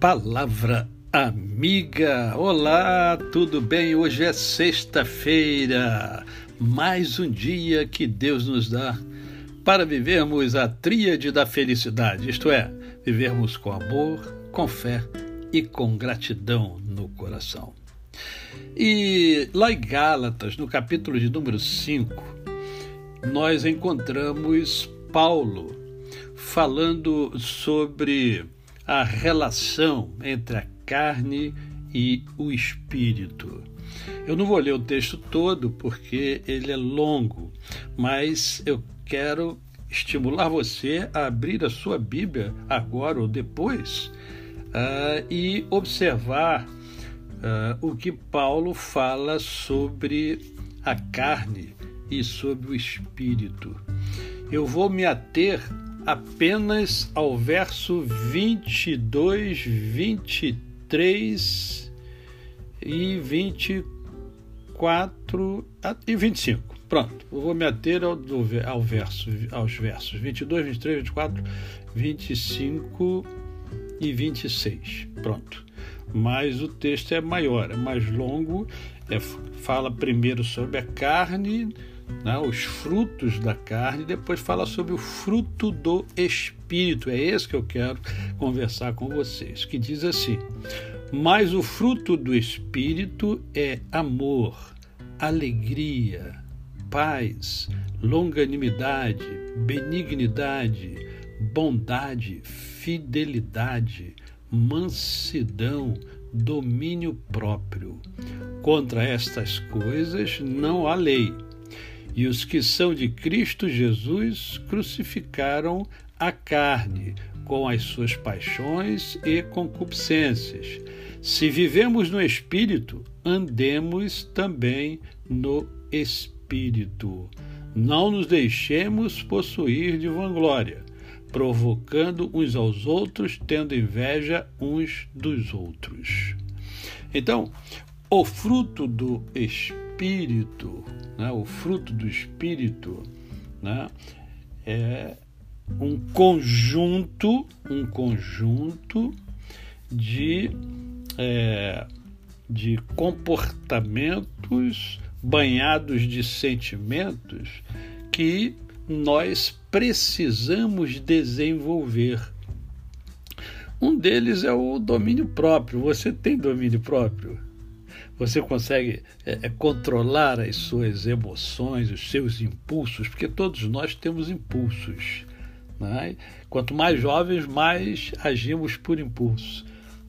Palavra amiga. Olá, tudo bem? Hoje é sexta-feira, mais um dia que Deus nos dá para vivermos a tríade da felicidade, isto é, vivermos com amor, com fé e com gratidão no coração. E lá em Gálatas, no capítulo de número 5, nós encontramos Paulo falando sobre a relação entre a carne e o espírito. Eu não vou ler o texto todo porque ele é longo, mas eu quero estimular você a abrir a sua Bíblia agora ou depois uh, e observar uh, o que Paulo fala sobre a carne e sobre o espírito. Eu vou me ater apenas ao verso 22, 23 e 24 e 25. Pronto, eu vou me ater ao, ao verso, aos versos 22, 23, 24, 25 e 26. Pronto. Mas o texto é maior, é mais longo, é, fala primeiro sobre a carne, né, os frutos da carne, depois fala sobre o fruto do Espírito. É esse que eu quero conversar com vocês, que diz assim: Mas o fruto do Espírito é amor, alegria, paz, longanimidade, benignidade, bondade, fidelidade, mansidão, domínio próprio. Contra estas coisas não há lei. E os que são de Cristo Jesus crucificaram a carne com as suas paixões e concupiscências. Se vivemos no Espírito, andemos também no Espírito. Não nos deixemos possuir de vanglória, provocando uns aos outros, tendo inveja uns dos outros. Então, o fruto do Espírito né, o fruto do Espírito, né, é um conjunto, um conjunto de, é, de comportamentos banhados de sentimentos que nós precisamos desenvolver. Um deles é o domínio próprio. Você tem domínio próprio? Você consegue é, é, controlar as suas emoções, os seus impulsos, porque todos nós temos impulsos. Né? Quanto mais jovens, mais agimos por impulso.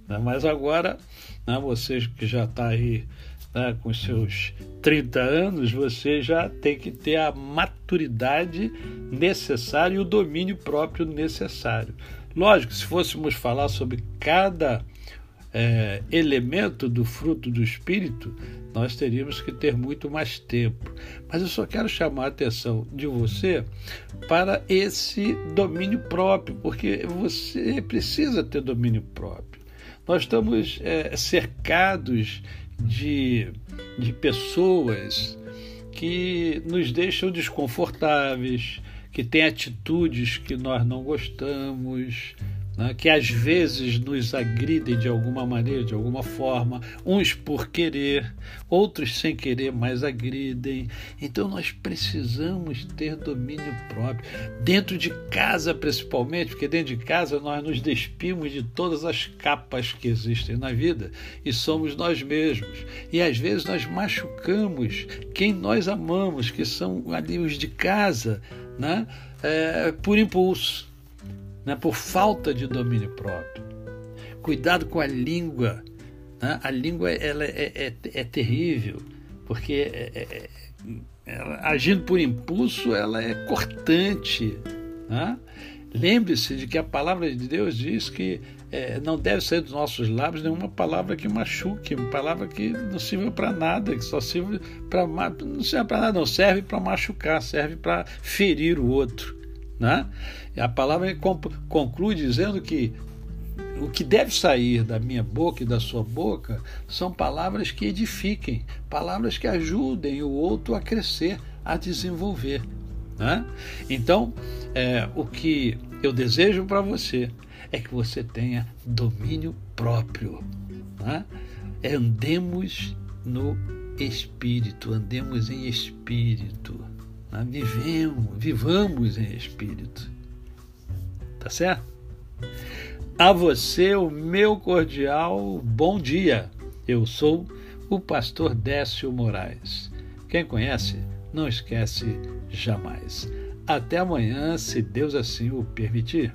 Né? Mas agora, né, você que já está aí né, com seus 30 anos, você já tem que ter a maturidade necessária e o domínio próprio necessário. Lógico, se fôssemos falar sobre cada é, elemento do fruto do Espírito, nós teríamos que ter muito mais tempo. Mas eu só quero chamar a atenção de você para esse domínio próprio, porque você precisa ter domínio próprio. Nós estamos é, cercados de, de pessoas que nos deixam desconfortáveis, que têm atitudes que nós não gostamos, né, que às vezes nos agridem de alguma maneira, de alguma forma, uns por querer, outros sem querer, mas agridem. Então nós precisamos ter domínio próprio, dentro de casa principalmente, porque dentro de casa nós nos despimos de todas as capas que existem na vida e somos nós mesmos. E às vezes nós machucamos quem nós amamos, que são ali os de casa, né, é, por impulso né, por falta de domínio próprio. Cuidado com a língua. Né? A língua ela é, é, é terrível, porque é, é, é agindo por impulso, ela é cortante. Né? Lembre-se de que a palavra de Deus diz que é, não deve sair dos nossos lábios nenhuma palavra que machuque, uma palavra que não sirva para nada, que só sirva para não serve para nada, não serve para machucar, serve para ferir o outro. Né? A palavra conclui dizendo que o que deve sair da minha boca e da sua boca são palavras que edifiquem, palavras que ajudem o outro a crescer, a desenvolver. Né? Então, é, o que eu desejo para você é que você tenha domínio próprio. Né? Andemos no espírito, andemos em espírito. Né? Vivemos, vivamos em espírito. Tá certo? A você o meu cordial bom dia. Eu sou o pastor Décio Moraes. Quem conhece, não esquece jamais. Até amanhã, se Deus assim o permitir.